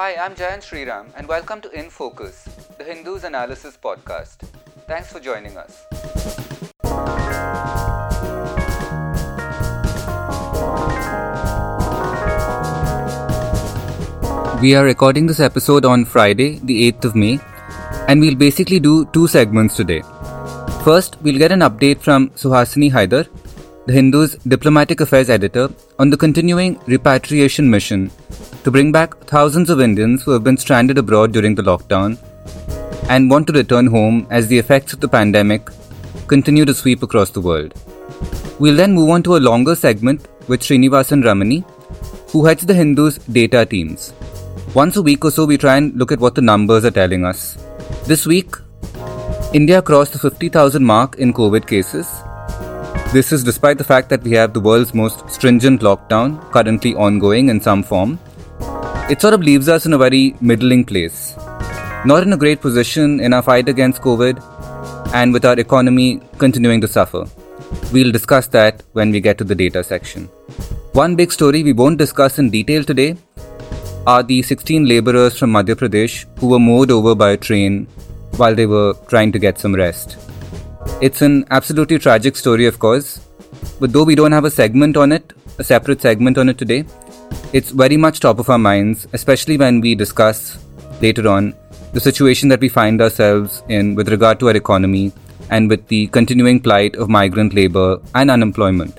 Hi, I'm Jayant Sriram, and welcome to In Focus, the Hindus Analysis Podcast. Thanks for joining us. We are recording this episode on Friday, the 8th of May, and we'll basically do two segments today. First, we'll get an update from Suhasini Haidar, the Hindu's diplomatic affairs editor, on the continuing repatriation mission to bring back thousands of Indians who have been stranded abroad during the lockdown and want to return home as the effects of the pandemic continue to sweep across the world. We'll then move on to a longer segment with Srinivasan Ramani, who heads the Hindus data teams. Once a week or so, we try and look at what the numbers are telling us. This week, India crossed the 50,000 mark in COVID cases. This is despite the fact that we have the world's most stringent lockdown currently ongoing in some form it sort of leaves us in a very middling place. Not in a great position in our fight against COVID and with our economy continuing to suffer. We'll discuss that when we get to the data section. One big story we won't discuss in detail today are the 16 laborers from Madhya Pradesh who were mowed over by a train while they were trying to get some rest. It's an absolutely tragic story, of course, but though we don't have a segment on it, a separate segment on it today, it's very much top of our minds, especially when we discuss later on the situation that we find ourselves in with regard to our economy and with the continuing plight of migrant labor and unemployment.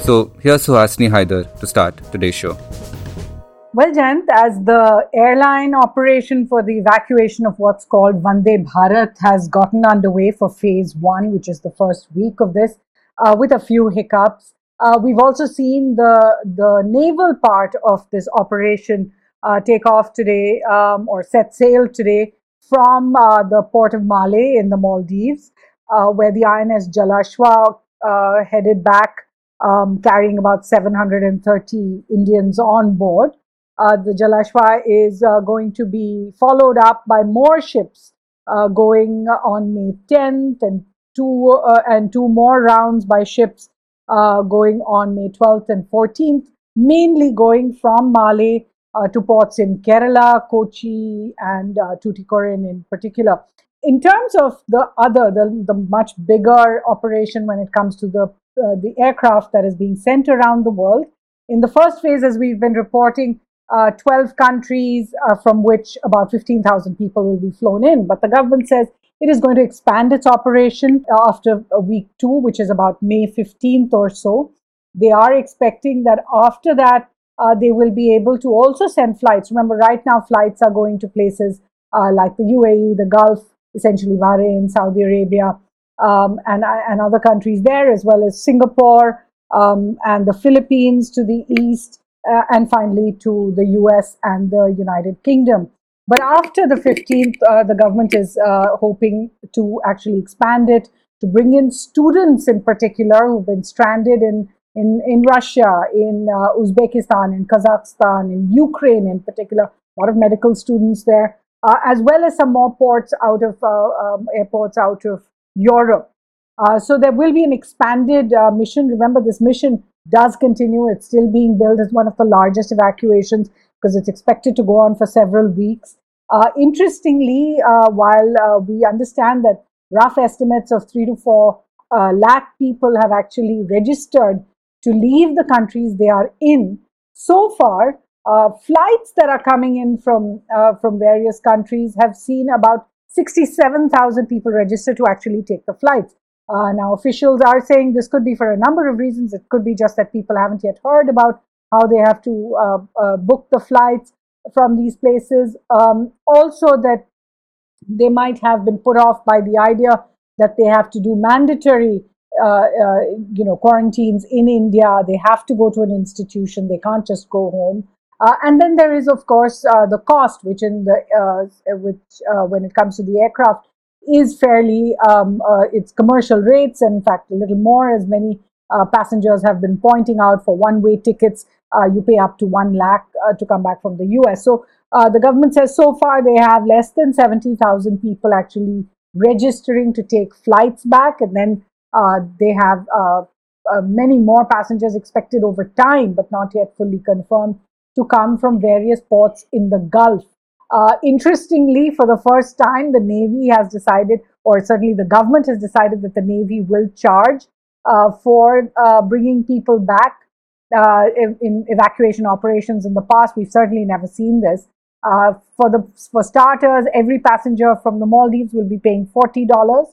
So, here's Suhasini Haidar to start today's show. Well, Jayant, as the airline operation for the evacuation of what's called Vande Bharat has gotten underway for phase one, which is the first week of this, uh, with a few hiccups, uh, we've also seen the, the naval part of this operation uh, take off today um, or set sail today from uh, the port of Malé in the Maldives, uh, where the INS Jalashwa uh, headed back, um, carrying about 730 Indians on board. Uh, the Jalashwa is going to be followed up by more ships going on May 10th and two and two more rounds by ships uh, going on May 12th and 14th, mainly going from Malé uh, to ports in Kerala, Kochi, and uh, Tuticorin in particular. In terms of the other, the, the much bigger operation when it comes to the, uh, the aircraft that is being sent around the world, in the first phase, as we've been reporting, uh, 12 countries uh, from which about 15,000 people will be flown in. But the government says it is going to expand its operation uh, after week two, which is about May 15th or so. They are expecting that after that, uh, they will be able to also send flights. Remember, right now, flights are going to places uh, like the UAE, the Gulf, essentially Bahrain, Saudi Arabia, um, and, and other countries there, as well as Singapore um, and the Philippines to the east, uh, and finally to the US and the United Kingdom. But after the 15th, uh, the government is uh, hoping to actually expand it to bring in students in particular who've been stranded in, in, in Russia, in uh, Uzbekistan, in Kazakhstan, in Ukraine in particular, a lot of medical students there, uh, as well as some more ports out of uh, um, airports out of Europe. Uh, so there will be an expanded mission. Remember, this mission does continue. It's still being built as one of the largest evacuations because it's expected to go on for several weeks. Uh, interestingly, uh, while uh, we understand that rough estimates of three to four uh, lakh people have actually registered to leave the countries they are in, so far, uh, flights that are coming in from uh, from various countries have seen about 67,000 people register to actually take the flights. Now, officials are saying this could be for a number of reasons. It could be just that people haven't yet heard about how they have to book the flights from these places. Um, also, that they might have been put off by the idea that they have to do mandatory, uh, uh, you know, quarantines in India. They have to go to an institution. They can't just go home. Uh, and then there is, of course, uh, the cost, which in the uh, which uh, when it comes to the aircraft is fairly um, it's commercial rates, and in fact, a little more, as many passengers have been pointing out for one-way tickets uh, you pay up to 1 lakh uh, to come back from the US. So uh, the government says so far they have less than 70,000 people actually registering to take flights back, and then uh, they have uh, uh, many more passengers expected over time, but not yet fully confirmed to come from various ports in the Gulf. Uh, interestingly, for the first time, the Navy has decided, or certainly the government has decided, that the Navy will charge uh, for uh, bringing people back uh, in, in, evacuation operations. In the past, we've certainly never seen this. Uh, for the for starters, every passenger from the Maldives will be paying forty dollars,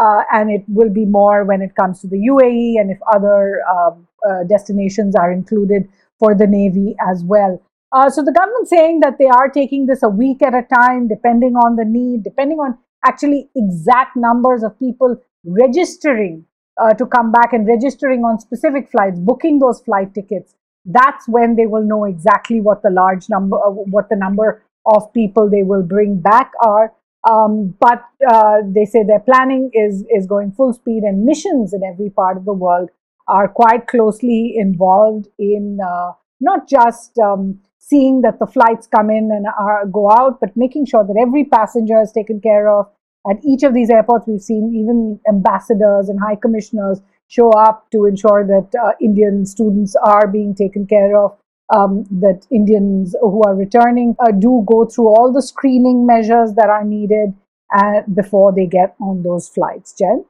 uh, and it will be more when it comes to the UAE and if other um, destinations are included for the Navy as well. Uh, so the government saying that they are taking this a week at a time, depending on the need, depending on actually exact numbers of people registering uh, to come back and registering on specific flights, booking those flight tickets. That's when they will know exactly what the large number, uh, what the number of people they will bring back are. Um, but uh, they say their planning is is going full speed, and missions in every part of the world are quite closely involved in uh, not just um, seeing that the flights come in and are, go out, but making sure that every passenger is taken care of. At each of these airports, we've seen even ambassadors and high commissioners show up to ensure that uh, Indian students are being taken care of. Um, that Indians who are returning uh, do go through all the screening measures that are needed uh, before they get on those flights. Jen?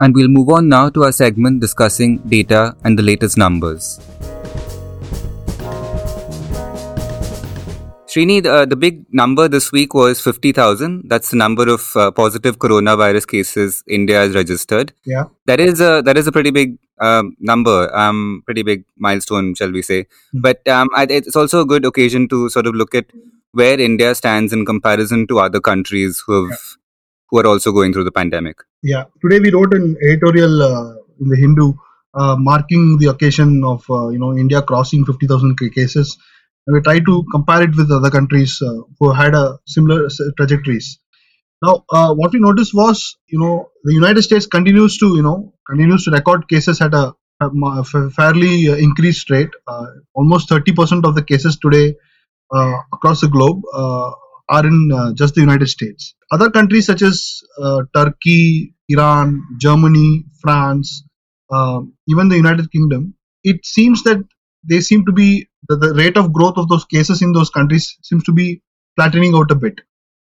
And we'll move on now to our segment discussing data and the latest numbers. Srini, uh, the big number this week was 50,000. That's the number of uh, positive coronavirus cases India has registered. Yeah. That is a, that is a pretty big um, number, um, pretty big milestone, shall we say. Mm-hmm. But um, it's also a good occasion to sort of look at where India stands in comparison to other countries who have yeah. who are also going through the pandemic. Yeah. Today we wrote an editorial uh, in the Hindu uh, marking the occasion of uh, you know India crossing 50,000 cases we try to compare it with other countries uh, who had a similar trajectories. Now, uh, what we noticed was, you know, the United States continues to, you know, continues to record cases at a, a fairly uh, increased rate. Uh, almost 30% of the cases today uh, across the globe uh, are in just the United States. Other countries such as Turkey, Iran, Germany, France, even the United Kingdom, it seems that they seem to be the, the rate of growth of those cases in those countries seems to be flattening out a bit.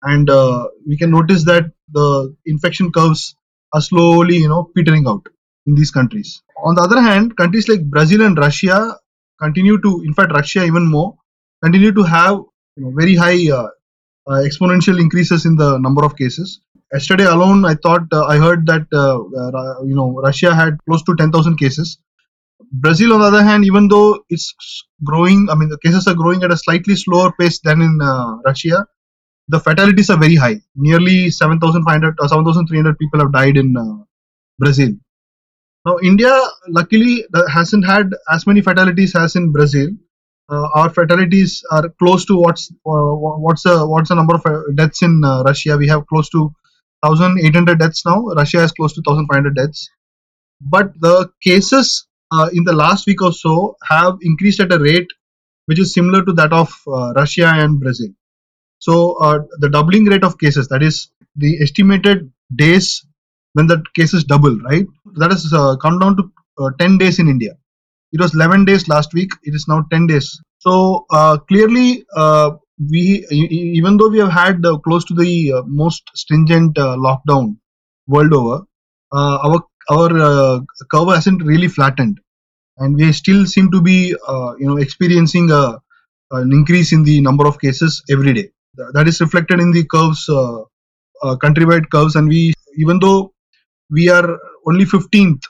And uh, we can notice that the infection curves are slowly you know petering out in these countries. On the other hand countries like brazil and russia continue to in fact russia even more continue to have you know, very high uh, uh, exponential increases in the number of cases. Yesterday alone i thought uh, i heard that uh, uh, you know russia had close to 10000 cases Brazil, on the other hand, even though it's growing, I mean, the cases are growing at a slightly slower pace than in uh, Russia, the fatalities are very high. Nearly 7,500 or 7,300 people have died in uh, Brazil. Now, India, luckily, hasn't had as many fatalities as in Brazil. Uh, our fatalities are close to what's uh, what's the what's the number of uh, deaths in uh, Russia? We have close to 1,800 deaths now. Russia has close to 1,500 deaths. But the cases uh, in the last week or so have increased at a rate which is similar to that of uh, Russia and Brazil. So uh, the doubling rate of cases, that is the estimated days when the cases double, right? That has uh, come down to uh, 10 days in India. It was 11 days last week. It is now 10 days. So uh, clearly, we even though we have had close to the most stringent lockdown world over, our our uh, curve hasn't really flattened, and we still seem to be uh, you know experiencing a, an increase in the number of cases every day. That is reflected in the curves, uh, uh countrywide curves, and we even though we are only 15th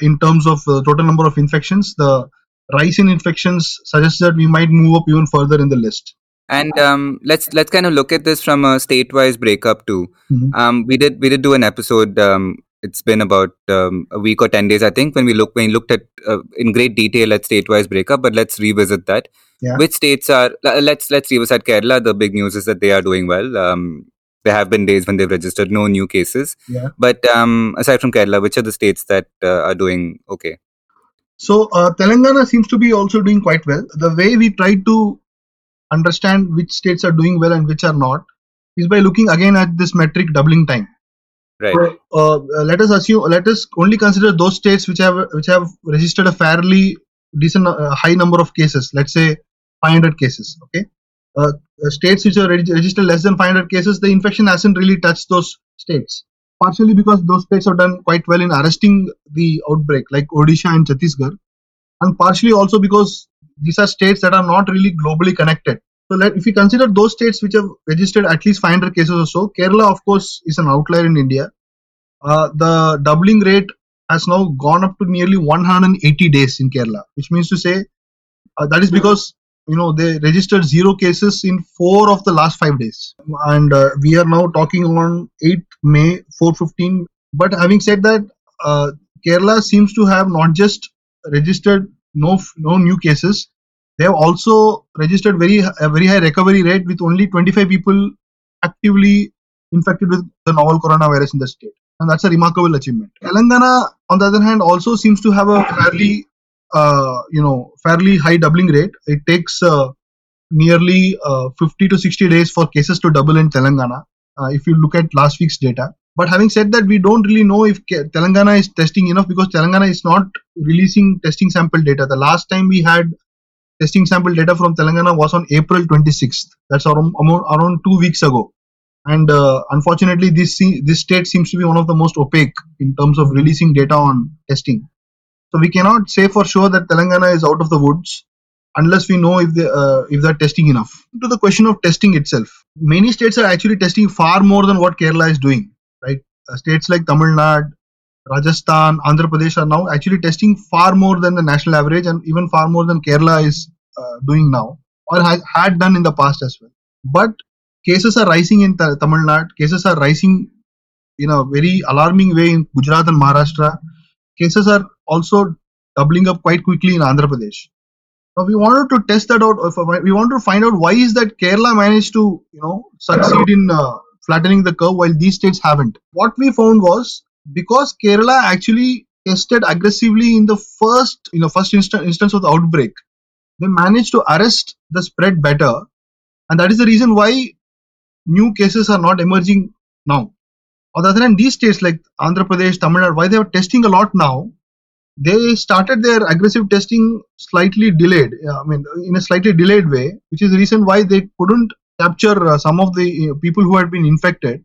in terms of total number of infections, the rise in infections suggests that we might move up even further in the list. And um, let's let's kind of look at this from a state-wise breakup too. Mm-hmm. Um, we did we did do an episode um, it's been about um, a week or 10 days i think when we look when we looked at uh, in great detail at state-wise breakup but let's revisit that. Yeah. which states are let's let's revisit kerala. The big news is that they are doing well. Um, there have been days when they've registered no new cases. Yeah. but um, aside from kerala which are the states that uh, are doing okay? So uh, telangana seems to be also doing quite well. The way we try to understand which states are doing well and which are not is by looking again at this metric doubling time Right. So, uh, let us assume, let us only consider those states which have which have registered a fairly decent uh, high number of cases. Let's say 500 cases. Okay, uh, states which are reg- registered less than 500 cases, the infection hasn't really touched those states. Partially because those states have done quite well in arresting the outbreak, like Odisha and Chhattisgarh, and partially also because these are states that are not really globally connected. So if we consider those states which have registered at least 500 cases or so, Kerala, of course, is an outlier in India. Uh, the doubling rate has now gone up to nearly 180 days in Kerala, which means to say uh, that is because you know they registered zero cases in four of the last five days, and uh, we are now talking on 8th May 4:15. But having said that, uh, Kerala seems to have not just registered no no new cases, they have also registered very a very high recovery rate with only 25 people actively infected with the novel coronavirus in the state and that's a remarkable achievement. Telangana, on the other hand, also seems to have a fairly, uh, you know, fairly high doubling rate. It takes uh, nearly uh, 50 to 60 days for cases to double in Telangana. Uh, if you look at last week's data. But having said that, we don't really know if Telangana is testing enough because Telangana is not releasing testing sample data. The last time we had testing sample data from Telangana was on April 26th. That's around, around two weeks ago. And uh, unfortunately this this state seems to be one of the most opaque in terms of releasing data on testing. So we cannot say for sure that telangana is out of the woods unless we know if they uh, if they're testing enough. To the question of testing itself many states are actually testing far more than what kerala is doing right? Uh, states like tamil nadu rajasthan andhra pradesh are now actually testing far more than the national average and even far more than kerala is uh, doing now or had done in the past as well but cases are rising in Tamil Nadu, cases are rising in a very alarming way in Gujarat and Maharashtra. Cases are also doubling up quite quickly in Andhra Pradesh. Now we wanted to test that out. We wanted to find out why is that Kerala managed to, you know, succeed in uh, flattening the curve while these states haven't. What we found was because Kerala actually tested aggressively in the first, you know, first insta- instance of the outbreak, they managed to arrest the spread better, and that is the reason why new cases are not emerging now. On the other hand, these states like Andhra Pradesh, Tamil Nadu, why they are testing a lot now, they started their aggressive testing slightly delayed. I mean, in a slightly delayed way, which is the reason why they couldn't capture uh, some of the uh, people who had been infected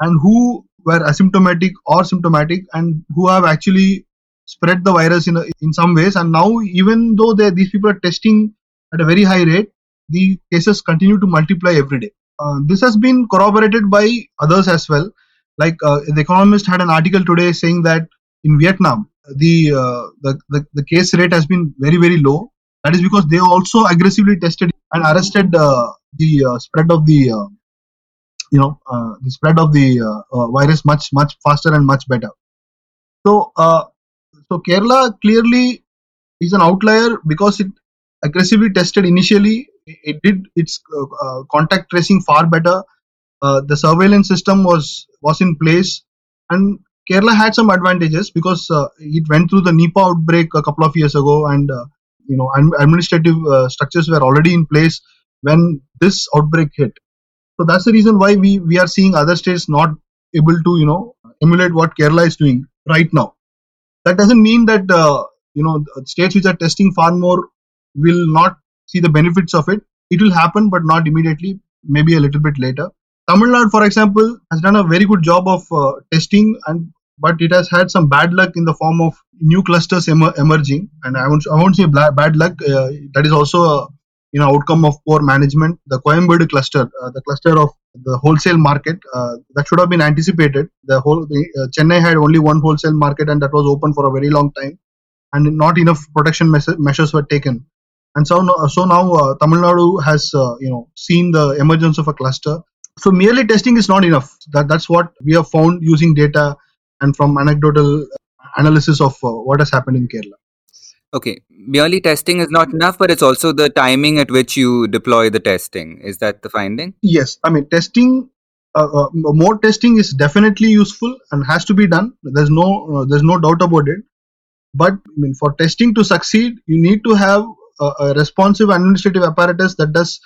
and who were asymptomatic or symptomatic and who have actually spread the virus in a, in some ways. And now, even though they, these people are testing at a very high rate, the cases continue to multiply every day. Uh, this has been corroborated by others as well. Like uh, the Economist had an article today saying that in Vietnam, the, uh, the the the case rate has been very very low. That is because they also aggressively tested and arrested uh, the uh, spread of the uh, you know uh, the spread of the uh, uh, virus much much faster and much better. So so Kerala clearly is an outlier because it aggressively tested initially. It did its contact tracing far better. The surveillance system was was in place, and Kerala had some advantages because uh, it went through the Nipah outbreak a couple of years ago, and uh, you know administrative uh, structures were already in place when this outbreak hit. So that's the reason why we we are seeing other states not able to you know emulate what Kerala is doing right now. That doesn't mean that uh, you know states which are testing far more will not see the benefits of it. It will happen, but not immediately. Maybe a little bit later. Tamil Nadu, for example, has done a very good job of uh, testing, and but it has had some bad luck in the form of new clusters emer- emerging. And I won't I won't say bla- bad luck. Uh, that is also a you know outcome of poor management. The Koyambedu cluster, uh, the cluster of the wholesale market, uh, that should have been anticipated. The whole the, uh, Chennai had only one wholesale market, and that was open for a very long time, and not enough protection mes- measures were taken. And so, so now uh, Tamil Nadu has uh, you know seen the emergence of a cluster. So merely testing is not enough. That that's what we have found using data and from anecdotal analysis of uh, what has happened in Kerala. Okay, merely testing is not enough, but it's also the timing at which you deploy the testing. Is that the finding? Yes, I mean testing. Uh, uh, more testing is definitely useful and has to be done. There's no uh, there's no doubt about it. But I mean, for testing to succeed, you need to have a, a responsive administrative apparatus that does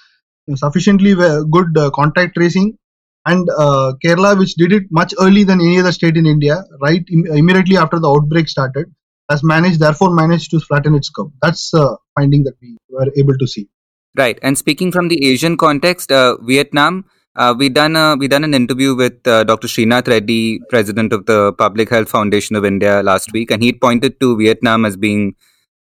sufficiently good uh, contact tracing. And uh, Kerala, which did it much early than any other state in India, right Im- immediately after the outbreak started, has managed, therefore, managed to flatten its curve. That's the finding that we were able to see. Right. And speaking from the Asian context, uh, Vietnam, uh, we done a, we done an interview with uh, Dr. Srinath Reddy, president of the Public Health Foundation of India, last week, and he pointed to Vietnam as being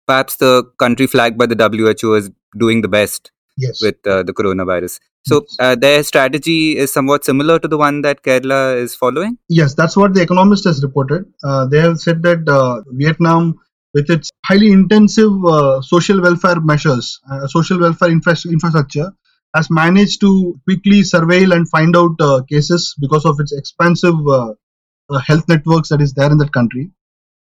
perhaps the country flagged by the WHO as doing the best Yes. with uh, the coronavirus. So uh, their strategy is somewhat similar to the one that Kerala is following. Yes, that's what the Economist has reported. Uh, they have said that uh, Vietnam, with its highly intensive uh, social welfare measures, uh, social welfare infra- infrastructure, has managed to quickly surveil and find out uh, cases because of its expansive uh, uh, health networks that is there in that country.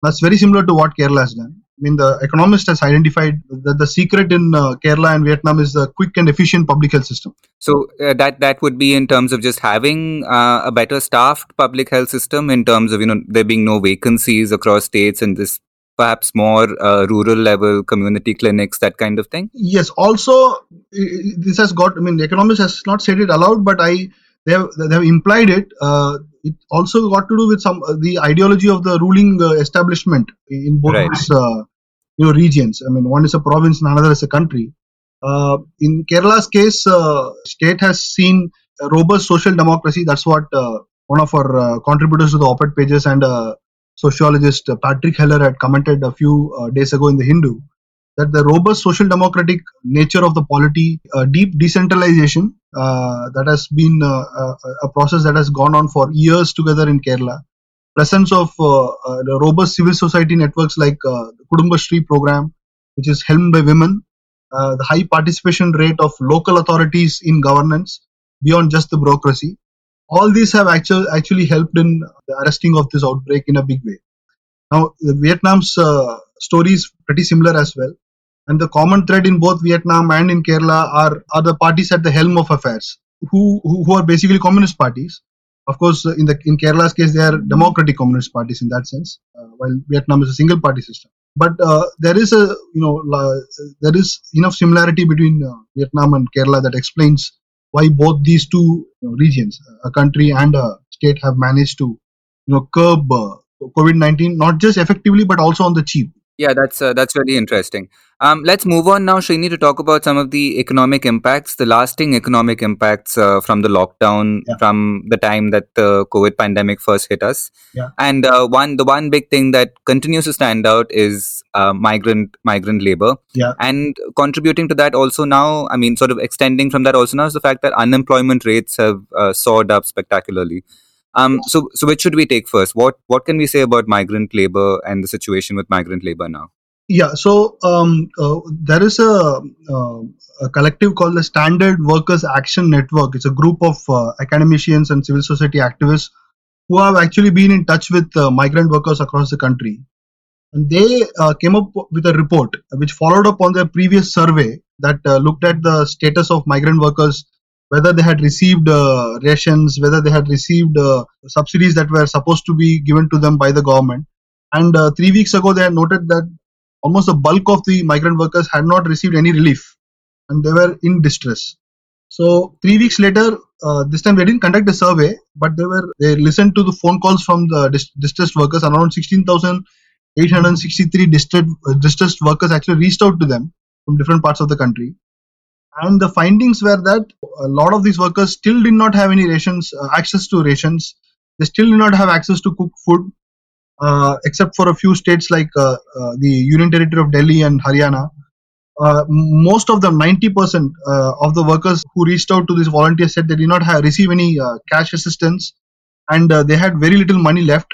That's very similar to what Kerala has done. I mean, the Economist has identified that the secret in uh, Kerala and Vietnam is the quick and efficient public health system. So uh, that that would be in terms of just having uh, a better staffed public health system, in terms of you know there being no vacancies across states and this perhaps more uh, rural level community clinics, that kind of thing. yes also this has got i mean the economist has not said it aloud but i they have they have implied it uh, it also got to do with some uh, the ideology of the ruling uh, establishment in both Right. these uh, you know regions. I mean one is a province and another is a country. Uh, in kerala's case uh, state has seen robust social democracy. That's what uh, one of our uh, contributors to the op-ed pages and uh, sociologist uh, patrick heller had commented a few days ago in the hindu that the robust social democratic nature of the polity, deep decentralization that has been a process that has gone on for years together in Kerala, presence of uh, uh, robust civil society networks like uh, the Kudumbashree program, which is helmed by women, the high participation rate of local authorities in governance beyond just the bureaucracy. All these have actually actually helped in the arresting of this outbreak in a big way. Now, Vietnam's story is pretty similar as well and the common thread in both Vietnam and in Kerala are are the parties at the helm of affairs, who who, who are basically communist parties. Of course, uh, in the in Kerala's case, they are democratic communist parties in that sense, uh, while Vietnam is a single party system. But uh, there is a you know there is enough similarity between Vietnam and Kerala that explains why both these two you know, regions, a country and a state, have managed to you know curb COVID nineteen not just effectively but also on the cheap. Yeah, that's uh, that's really interesting. Um, let's move on now, Srini, to talk about some of the economic impacts, the lasting economic impacts uh, from the lockdown, Yeah. from the time that the COVID pandemic first hit us. Yeah. And uh, one, the one big thing that continues to stand out is uh, migrant migrant labor. Yeah. And contributing to that also now, I mean, sort of extending from that also now is the fact that unemployment rates have uh, soared up spectacularly. Um, so, so which should we take first? What what can we say about migrant labor and the situation with migrant labor now? Yeah, so um, uh, there is a, uh, a collective called the Stranded Workers Action Network. It's a group of uh, academicians and civil society activists who have actually been in touch with uh, migrant workers across the country. And they uh, came up with a report which followed up on their previous survey that uh, looked at the status of migrant workers, whether they had received uh, rations, whether they had received uh, subsidies that were supposed to be given to them by the government. And uh, three weeks ago, they had noted that almost the bulk of the migrant workers had not received any relief and they were in distress. So three weeks later, uh, this time they didn't conduct a survey, but they were they listened to the phone calls from the dis- distressed workers. Around 16,863 distressed uh, distressed workers actually reached out to them from different parts of the country, and the findings were that a lot of these workers still did not have any rations uh, access to rations. They still did not have access to cook food, uh, except for a few states like uh, uh, the Union Territory of Delhi and Haryana. Uh, most of them, 90% uh, of the workers who reached out to these volunteers said they did not have, receive any cash assistance and they had very little money left.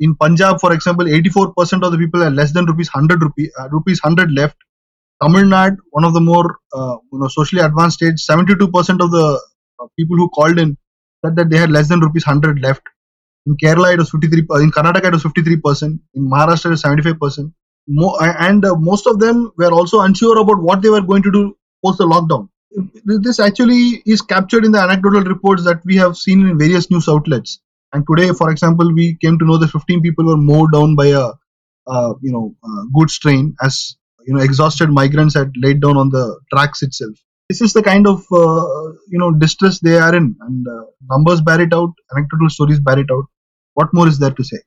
In Punjab, for example, 84% of the people had less than rupees 100 rupee, rupees 100 left. Tamil Nadu, one of the more uh, you know socially advanced states, 72% of the uh, people who called in said that they had less than rupees 100 left. In Kerala, it was 53. uh, In Karnataka, it was 53 percent. In Maharashtra, it was 75 percent. And uh, most of them were also unsure about what they were going to do post the lockdown. This actually is captured in the anecdotal reports that we have seen in various news outlets. And today, for example, we came to know that 15 people were mowed down by a, uh, you know, uh, goods train as you know exhausted migrants had laid down on the tracks itself. This is the kind of uh, you know distress they are in, and uh, numbers bear it out. Anecdotal stories bear it out. What more is there to say?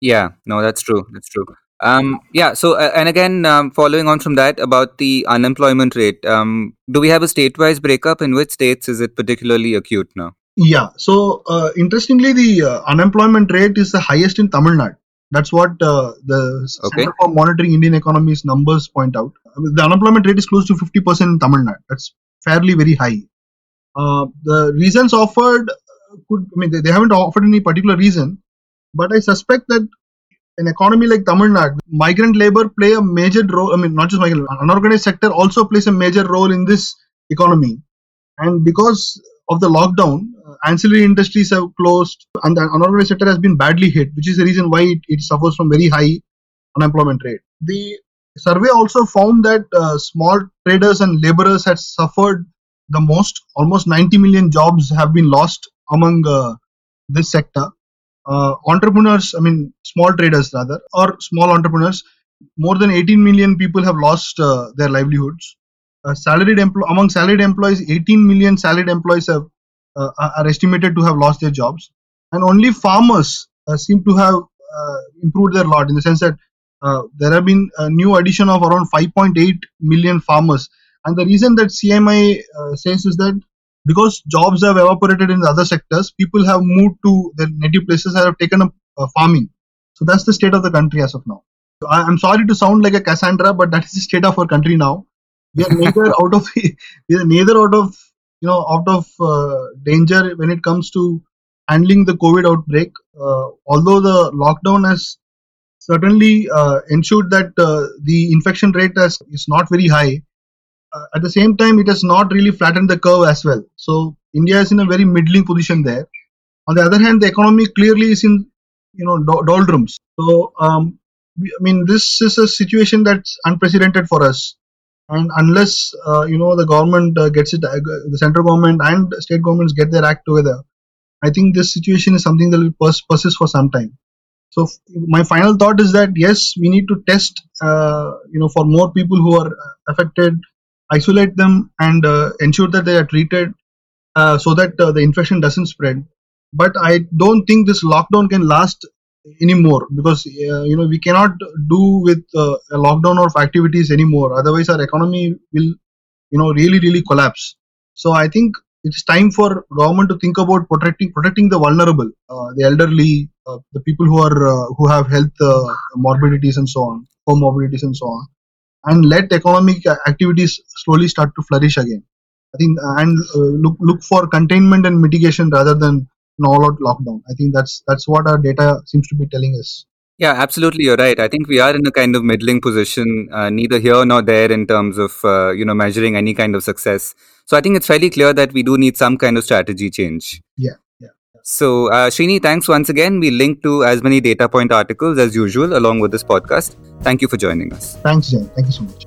Yeah, no, that's true. That's true. Um, yeah. So, uh, and again, um, following on from that about the unemployment rate, um, do we have a state-wise breakup? In which states is it particularly acute now? Yeah. So uh, interestingly, the uh, unemployment rate is the highest in Tamil Nadu. That's what uh, the Okay. Center for Monitoring Indian Economy's numbers point out. The unemployment rate is close to 50% in Tamil Nadu. That's fairly very high. Uh, the reasons offered uh, could, I mean, they, they haven't offered any particular reason, but I suspect that an economy like Tamil Nadu, migrant labor play a major role. I mean, not just migrant, unorganized sector also plays a major role in this economy. And because of the lockdown, ancillary industries have closed, and the unorganized sector has been badly hit, which is the reason why it, it suffers from very high unemployment rate. The survey also found that uh, small traders and laborers had suffered the most. Almost 90 million jobs have been lost among uh, this sector. Uh, entrepreneurs, I mean, small traders rather, or small entrepreneurs, more than 18 million people have lost uh, their livelihoods. Uh, salaried empl- among salaried employees, 18 million salaried employees have uh, are estimated to have lost their jobs, and only farmers uh, seem to have uh, improved their lot in the sense that uh, there have been a new addition of around 5.8 million farmers. And the reason that CMI uh, says is that because jobs have evaporated in the other sectors, people have moved to their native places and have taken up farming. So that's the state of the country as of now. I'm sorry to sound like a Cassandra, but that is the state of our country now. We are neither out of we are neither out of you know out of uh, danger when it comes to handling the COVID outbreak. Uh, although the lockdown has certainly uh, ensured that uh, the infection rate has, is not very high. Uh, at the same time, it has not really flattened the curve as well. So India is in a very middling position there. On the other hand, the economy clearly is in you know do- doldrums. So um, I mean, this is a situation that's unprecedented for us. And unless uh, you know the government uh, gets it, uh, the central government and state governments get their act together, I think this situation is something that will pers- persist for some time. So f- my final thought is that yes, we need to test, uh, you know, for more people who are uh, affected, isolate them, and uh, ensure that they are treated so that the infection doesn't spread. But I don't think this lockdown can last anymore because uh, you know we cannot do with uh, a lockdown of activities anymore. Otherwise, our economy will you know really really collapse. So I think it's time for government to think about protecting protecting the vulnerable, uh, the elderly, the people who are who have health morbidities and so on, comorbidities and so on, and let economic activities slowly start to flourish again. I think and uh, look look for containment and mitigation rather than an all-out lockdown. I think that's that's what our data seems to be telling us. Yeah, absolutely. You're right. I think we are in a kind of middling position, uh, neither here nor there in terms of uh, you know measuring any kind of success. So I think it's fairly clear that we do need some kind of strategy change. Yeah, yeah. So uh, Srini, thanks once again. We link to as many data point articles as usual along with this podcast. Thank you for joining us. Thanks, Jen. Thank you so much.